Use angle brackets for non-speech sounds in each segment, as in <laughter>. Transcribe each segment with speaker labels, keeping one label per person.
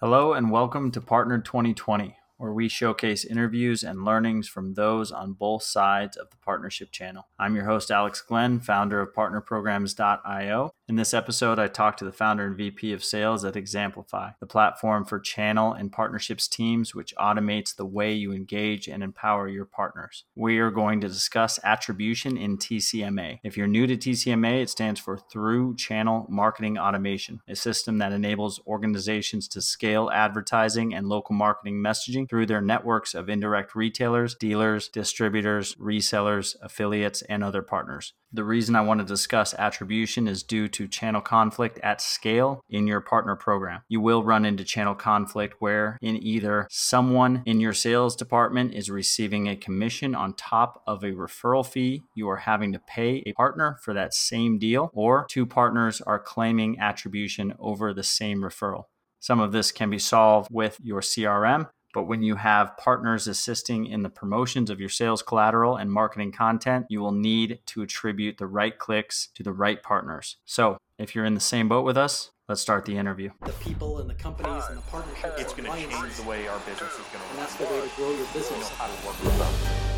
Speaker 1: Hello and welcome to Partnered 2020, where we showcase interviews and learnings from those on both sides of the partnership channel. I'm your host, Alex Glenn, founder of partnerprograms.io. In this episode, I talk to the founder and VP of sales at xAmplify, the platform for channel and partnerships teams, which automates the way you engage and empower your partners. We are going to discuss attribution in TCMA. If you're new to TCMA, it stands for Through Channel Marketing Automation, a system that enables organizations to scale advertising and local marketing messaging through their networks of indirect retailers, dealers, distributors, resellers, affiliates, and other partners. The reason I want to discuss attribution is due to channel conflict at scale in your partner program. You will run into channel conflict where, in either someone in your sales department is receiving a commission on top of a referral fee you are having to pay a partner for that same deal, or two partners are claiming attribution over the same referral. Some of this can be solved with your CRM, but when you have partners assisting in the promotions of your sales collateral and marketing content, you will need to attribute the right clicks to the right partners. So if you're in the same boat with us, let's start the interview.
Speaker 2: The people and the companies and the partnerships.
Speaker 3: It's going to change the way our business is going to work.
Speaker 2: And that's the way to grow your business.
Speaker 3: how to work with them.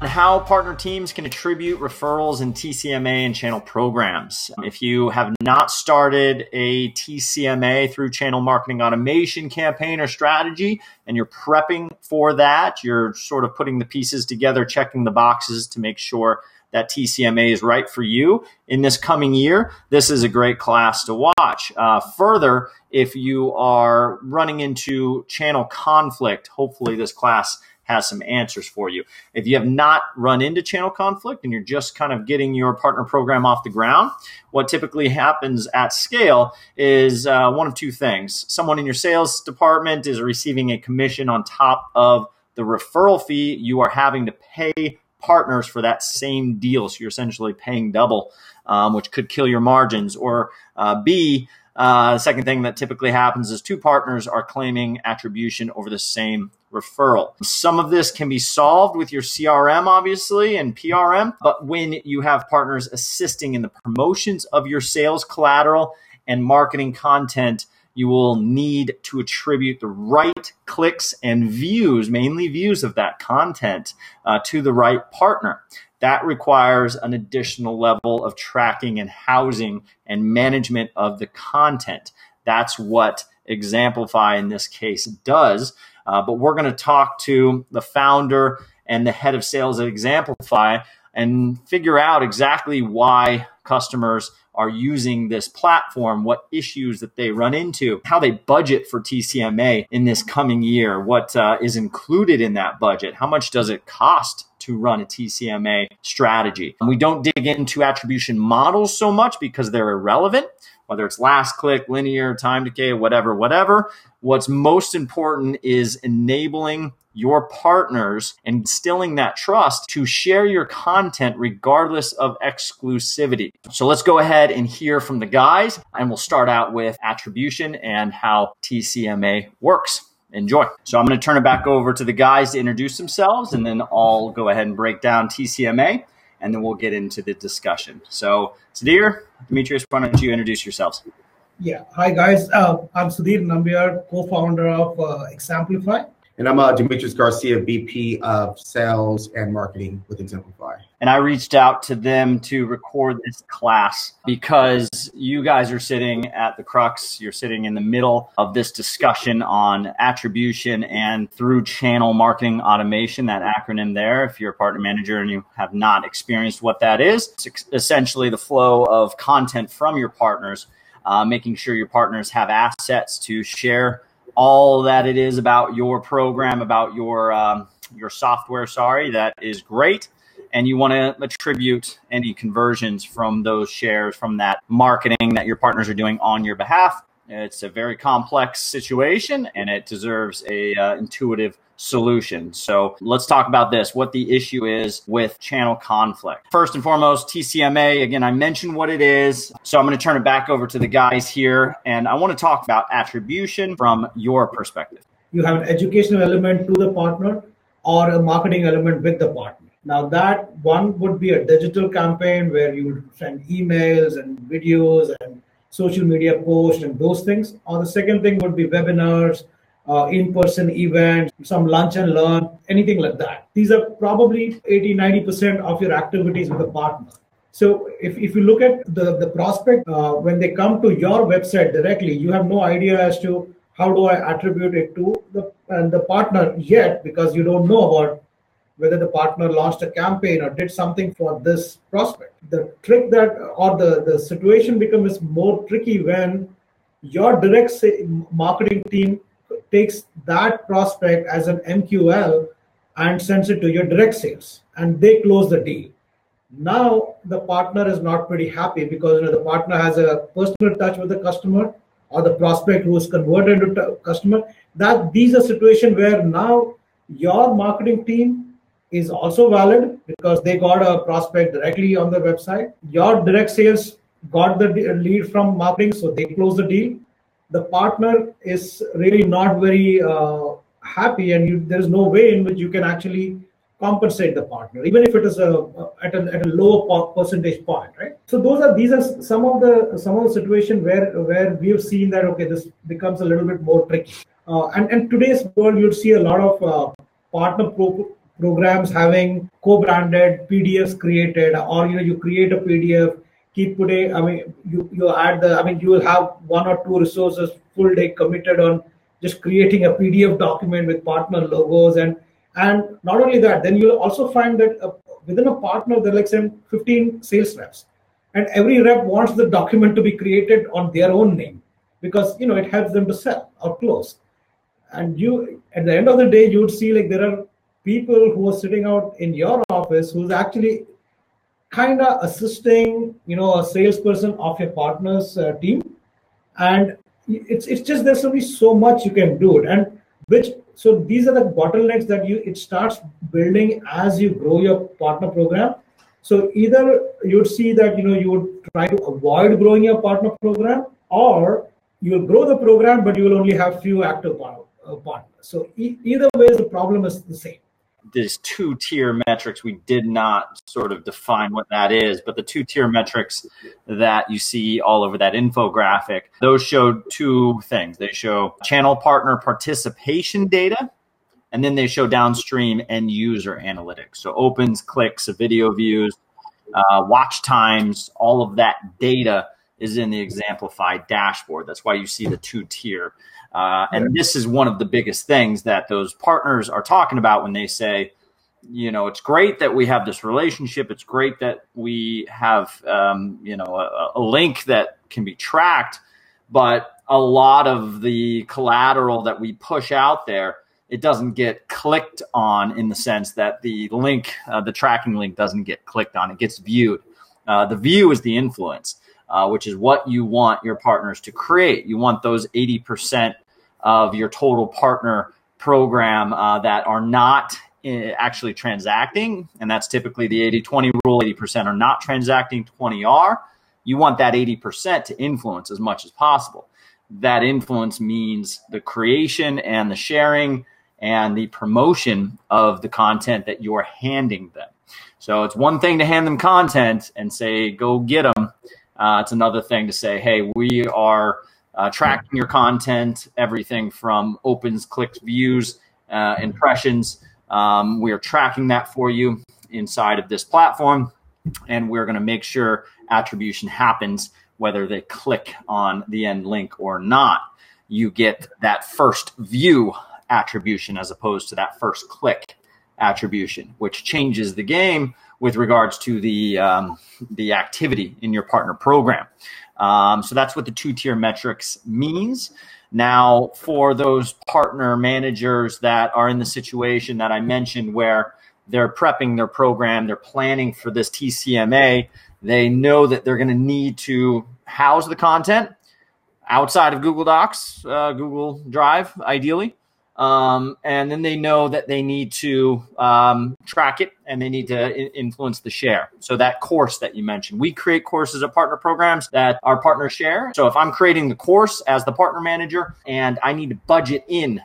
Speaker 1: How partner teams can attribute referrals in TCMA and channel programs. If you have not started a TCMA through channel marketing automation campaign or strategy, and you're prepping for that, you're sort of putting the pieces together, checking the boxes to make sure that TCMA is right for you in this coming year, this is a great class to watch. Uh, further, if you are running into channel conflict, hopefully this class has some answers for you. If you have not run into channel conflict and you're just kind of getting your partner program off the ground, what typically happens at scale is uh, one of two things. Someone in your sales department is receiving a commission on top of the referral fee you are having to pay partners for that same deal. So you're essentially paying double, um, which could kill your margins. Or uh, B, uh, the second thing that typically happens is two partners are claiming attribution over the same referral. Some of this can be solved with your CRM, obviously, and PRM, but when you have partners assisting in the promotions of your sales collateral and marketing content, you will need to attribute the right clicks and views, mainly views of that content, uh, to the right partner. That requires an additional level of tracking and housing and management of the content. That's what xAmplify in this case does. Uh, but we're going to talk to the founder and the head of sales at xAmplify and figure out exactly why customers are using this platform, what issues that they run into, how they budget for TCMA in this coming year, what uh, is included in that budget, how much does it cost to run a TCMA strategy. And we don't dig into attribution models so much because they're irrelevant, whether it's last click, linear, time decay, whatever, whatever. What's most important is enabling your partners and instilling that trust to share your content regardless of exclusivity. So let's go ahead and hear from the guys, and we'll start out with attribution and how TCMA works. Enjoy. So I'm going to turn it back over to the guys to introduce themselves, and then I'll go ahead and break down TCMA, and then we'll get into the discussion. So, Sudhir, Demetrius, why don't you introduce yourselves?
Speaker 4: Yeah. Hi, guys. Uh, I'm Sudhir Nambiar, co-founder of uh, xAmplify.
Speaker 5: And I'm uh, Demetrius Garcia, VP of Sales and Marketing with xAmplify.
Speaker 1: And I reached out to them to record this class because you guys are sitting at the crux. You're sitting in the middle of this discussion on attribution and through channel marketing automation, that acronym there. If you're a partner manager and you have not experienced what that is, it's essentially the flow of content from your partners, uh, making sure your partners have assets to share all that it is about your program, about your um, your software. Sorry, that is great, and you want to attribute any conversions from those shares from that marketing that your partners are doing on your behalf. It's a very complex situation, and it deserves a uh, intuitive solution. So let's talk about this, what the issue is with channel conflict. First and foremost, TCMA, again, I mentioned what it is. So I'm going to turn it back over to the guys here. And I want to talk about attribution from your perspective.
Speaker 4: You have an educational element to the partner or a marketing element with the partner. Now, that one would be a digital campaign where you would send emails and videos and social media posts and those things. Or the second thing would be webinars, uh, in-person events, some lunch and learn, anything like that. These are probably 80, 90% of your activities with a partner. So if, if you look at the, the prospect, uh, when they come to your website directly, you have no idea as to how do I attribute it to the, and the partner yet because you don't know about whether the partner launched a campaign or did something for this prospect. The trick that or the, the situation becomes more tricky when your direct marketing team takes that prospect as an MQL and sends it to your direct sales and they close the deal now the partner is not pretty happy because you know, the partner has a personal touch with the customer or the prospect who is converted into customer that these are situations where now your marketing team is also valid because they got a prospect directly on their website your direct sales got the lead from marketing so they close the deal the partner is really not very uh, happy and you, there's no way in which you can actually compensate the partner, even if it is a, at, a, at a lower percentage point, right? So those are these are some of the some of the situation where where we have seen that okay, this becomes a little bit more tricky. Uh, and and today's world, you'd see a lot of uh, partner pro- programs having co-branded PDFs created, or you know you create a PDF, keep putting. I mean, you you add the. I mean, you will have one or two resources full day committed on just creating a PDF document with partner logos and and not only that, then you'll also find that uh, within a partner, there are like say 15 sales reps. And every rep wants the document to be created on their own name because you know it helps them to sell or close. And you at the end of the day, you would see like there are people who are sitting out in your office who's actually kind of assisting you know a salesperson of your partner's uh, team. And it's it's just there's only so much you can do it. And which so these are the bottlenecks that you it starts building as you grow your partner program. So either you'd see that you know you would try to avoid growing your partner program or you'll grow the program but you will only have few active uh, partners. So e- either way the problem is the same
Speaker 1: these two tier metrics. We did not sort of define what that is, but the two tier metrics that you see all over that infographic, those show two things. They show channel partner participation data, and then they show downstream end user analytics. So opens, clicks, video views, uh, watch times, all of that data is in the exemplified dashboard. That's why you see the two tier. Uh, and this is one of the biggest things that those partners are talking about when they say, you know, it's great that we have this relationship. It's great that we have, um, you know, a, a link that can be tracked, but a lot of the collateral that we push out there, it doesn't get clicked on in the sense that the link, uh, the tracking link doesn't get clicked on. It gets viewed. Uh, the view is the influence uh, which is what you want your partners to create. You want those 80% of your total partner program uh, that are not uh, actually transacting. And that's typically the 80 20 rule 80% are not transacting, 20 are. You want that 80% to influence as much as possible. That influence means the creation and the sharing and the promotion of the content that you're handing them. So it's one thing to hand them content and say, go get them. Uh, it's another thing to say, hey, we are uh, tracking your content, everything from opens, clicks, views, uh, impressions. Um, we are tracking that for you inside of this platform, and we're going to make sure attribution happens whether they click on the end link or not. You get that first view attribution as opposed to that first click attribution, which changes the game with regards to the um, the activity in your partner program. Um, so that's what the two tier metrics means. Now, for those partner managers that are in the situation that I mentioned where they're prepping their program, they're planning for this TCMA, they know that they're going to need to house the content outside of Google Docs, uh, Google Drive, ideally. Um, and then they know that they need to um, track it and they need to influence the share. So that course that you mentioned, we create courses at partner programs that our partners share. So if I'm creating the course as the partner manager and I need to budget in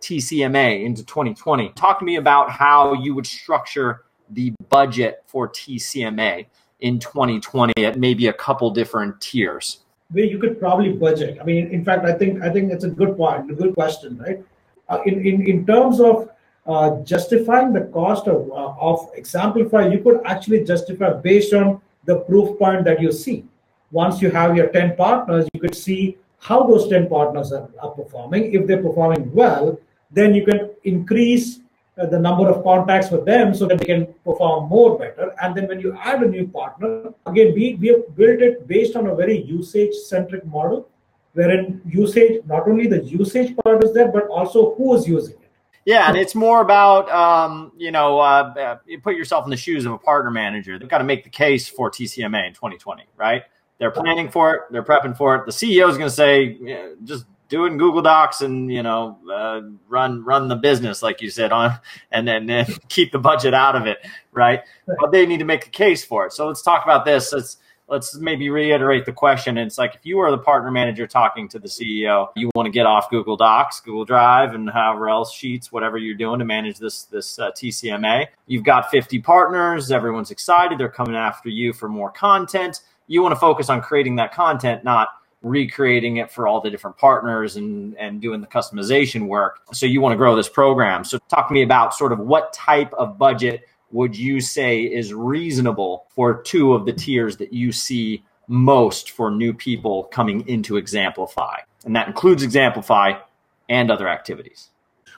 Speaker 1: TCMA into 2020, talk to me about how you would structure the budget for TCMA in 2020 at maybe a couple different tiers.
Speaker 4: where you could probably budget. I mean, in fact, I think I think it's a good point, a good question, right? Uh, in, in in terms of uh, justifying the cost of uh, of xAmplify, you could actually justify based on the proof point that you see. Once you have your 10 partners, you could see how those 10 partners are, are performing. If they're performing well, then you can increase uh, the number of contacts for them so that they can perform more better. And then when you add a new partner, again, we, we have built it based on a very usage centric model, wherein usage, not only the usage part is there, but also who is using it.
Speaker 1: Yeah, and it's more about um, you know uh, uh, you put yourself in the shoes of a partner manager. They've got to make the case for TCMA in 2020, right? They're planning for it. They're prepping for it. The CEO is going to say, yeah, just do it in Google Docs and you know uh, run run the business like you said on, and then and <laughs> keep the budget out of it, right? But they need to make the case for it. So let's talk about this. Let's let's maybe reiterate the question. It's like if you are the partner manager talking to the CEO, you want to get off Google Docs, Google Drive, and however else sheets, whatever you're doing to manage this this uh, TCMA. You've got 50 partners. Everyone's excited. They're coming after you for more content you want to focus on creating that content, not recreating it for all the different partners and and doing the customization work. So you want to grow this program. So talk to me about sort of what type of budget would you say is reasonable for two of the tiers that you see most for new people coming into xAmplify? And that includes xAmplify and other activities.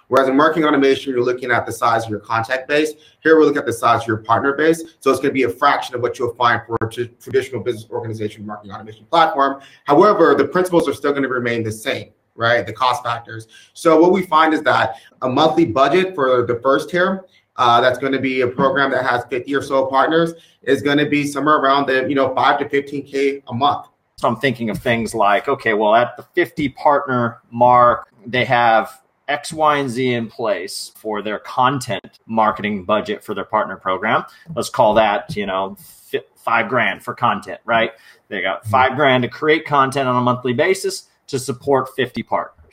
Speaker 5: Whereas in marketing automation, you're looking at the size of your contact base. Here, we're looking at the size of your partner base. So it's going to be a fraction of what you'll find for a traditional business organization marketing automation platform. However, the principles are still going to remain the same right? The cost factors. So what we find is that a monthly budget for the first tier, uh, that's going to be a program that has 50 or so partners, is going to be somewhere around the you know five to 15k a month.
Speaker 1: So I'm thinking of things like, okay, well at the 50 partner mark, they have X, Y, and Z in place for their content marketing budget for their partner program. Let's call that, you know, five grand for content, right? They got mm-hmm. five grand to create content on a monthly basis to support 50 partners,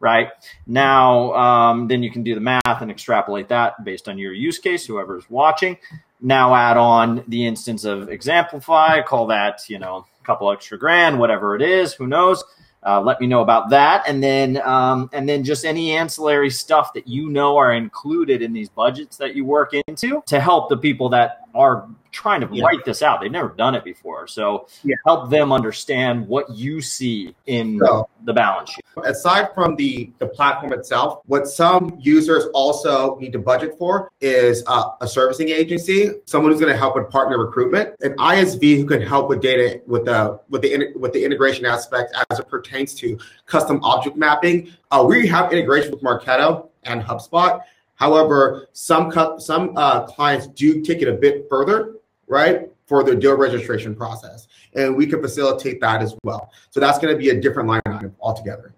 Speaker 1: right? Now, um, then you can do the math and extrapolate that based on your use case, whoever's watching. Now add on the instance of xAmplify, call that, you know, a couple extra grand, whatever it is, who knows uh, let me know about that, and then um, and then just any ancillary stuff that you know are included in these budgets that you work into to help the people that are trying to yeah. write this out. They've never done it before, so yeah. help them understand what you see in so, the balance sheet.
Speaker 5: Aside from the the platform itself, what some users also need to budget for is uh, a servicing agency, someone who's going to help with partner recruitment, an ISV who can help with data with the with the with the integration aspect as it pertains to custom object mapping. Uh, we have integration with Marketo and HubSpot. However, some some uh, clients do take it a bit further, right, for their deal registration process, and we can facilitate that as well. So that's going to be a different line item altogether.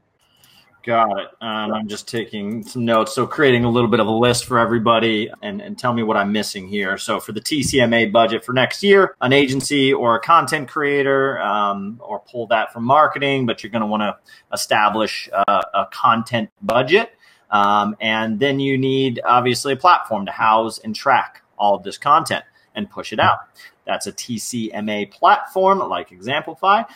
Speaker 1: Got it. Um, I'm just taking some notes. So, creating a little bit of a list for everybody and, and tell me what I'm missing here. So, for the TCMA budget for next year, an agency or a content creator, um, or pull that from marketing, but you're going to want to establish a, a content budget. Um, and then you need obviously a platform to house and track all of this content and push it out. That's a TCMA platform like xAmplify.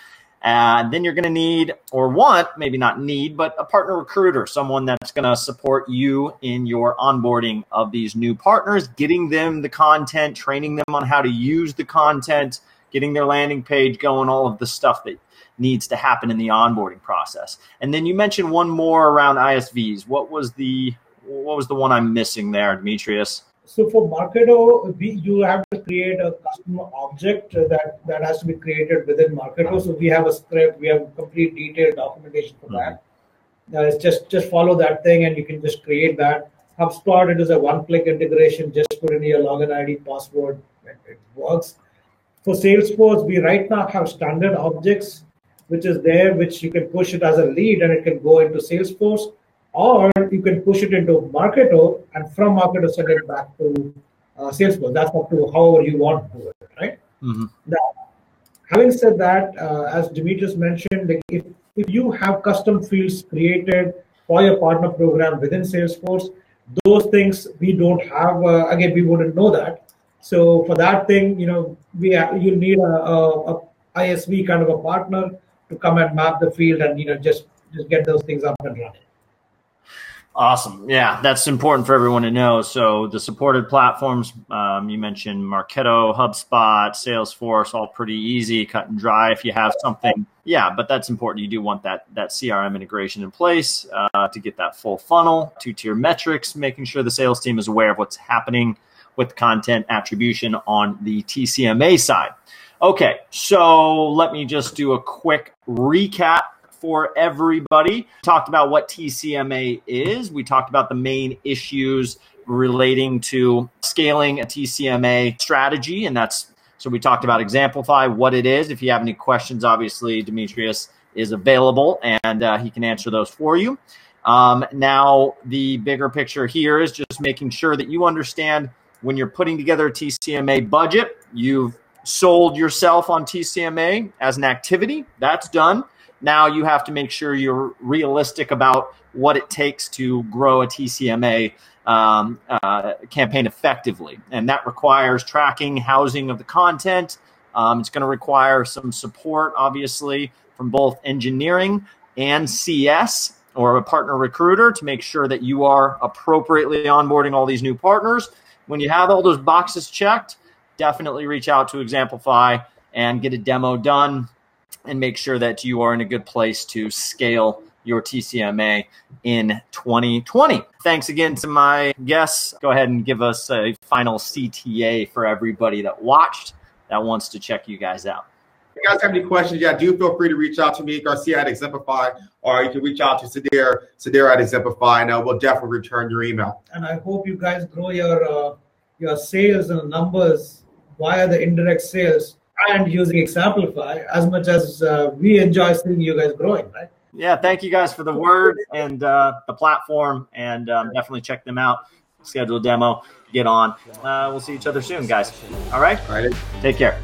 Speaker 1: And then you're going to need or want, maybe not need, but a partner recruiter, someone that's going to support you in your onboarding of these new partners, getting them the content, training them on how to use the content, getting their landing page going, all of the stuff that needs to happen in the onboarding process. And then you mentioned one more around ISVs. What was the what was the one I'm missing there, Demetrius?
Speaker 4: So for Marketo, we, you have to create a customer object that, that has to be created within Marketo. So we have a script, we have complete detailed documentation for mm-hmm. that. Uh, it's just just follow that thing and you can just create that. HubSpot, it is a one-click integration. Just put in your login ID, password, and it works. For Salesforce, we right now have standard objects which is there, which you can push it as a lead and it can go into Salesforce, or you can push it into Marketo and from Marketo send it back to uh, Salesforce. That's up to however you want to do it, right? Mm-hmm. Now, having said that, uh, as Demetrius mentioned, like if, if you have custom fields created for your partner program within Salesforce, those things we don't have. Uh, again, we wouldn't know that. So for that thing, you know, we you need a, a, a ISV kind of a partner to come and map the field and you know just just get those things up and running.
Speaker 1: Awesome. Yeah, that's important for everyone to know. So the supported platforms, um, you mentioned Marketo, HubSpot, Salesforce, all pretty easy, cut and dry. If you have something, yeah, but that's important. You do want that that CRM integration in place uh, to get that full funnel, two tier metrics, making sure the sales team is aware of what's happening with content attribution on the TCMA side. Okay, so let me just do a quick recap for everybody. Talked about what TCMA is. We talked about the main issues relating to scaling a TCMA strategy. And that's so we talked about xAmplify, what it is. If you have any questions, obviously, Demetrius is available and uh, he can answer those for you. Um, now, the bigger picture here is just making sure that you understand when you're putting together a TCMA budget, you've sold yourself on TCMA as an activity. That's done. Now you have to make sure you're realistic about what it takes to grow a TCMA um, uh, campaign effectively. And that requires tracking, housing of the content. Um, it's going to require some support, obviously, from both engineering and CS or a partner recruiter to make sure that you are appropriately onboarding all these new partners. When you have all those boxes checked, definitely reach out to xAmplify and get a demo done and make sure that you are in a good place to scale your TCMA in 2020. Thanks again to my guests. Go ahead and give us a final CTA for everybody that watched that wants to check you guys out.
Speaker 5: If you guys have any questions, yeah, do feel free to reach out to me, Garcia at xAmplify, or you can reach out to Sudhir, Sudhir at xAmplify, and uh, we'll definitely return your email.
Speaker 4: And I hope you guys grow your uh, your sales and numbers via the indirect sales and using xAmplify as much as uh, we enjoy seeing you guys growing, right?
Speaker 1: Yeah, thank you guys for the word and uh, the platform, and um, definitely check them out. Schedule a demo, get on. Uh, we'll see each other soon, guys. All right?
Speaker 5: All right.
Speaker 1: Take care.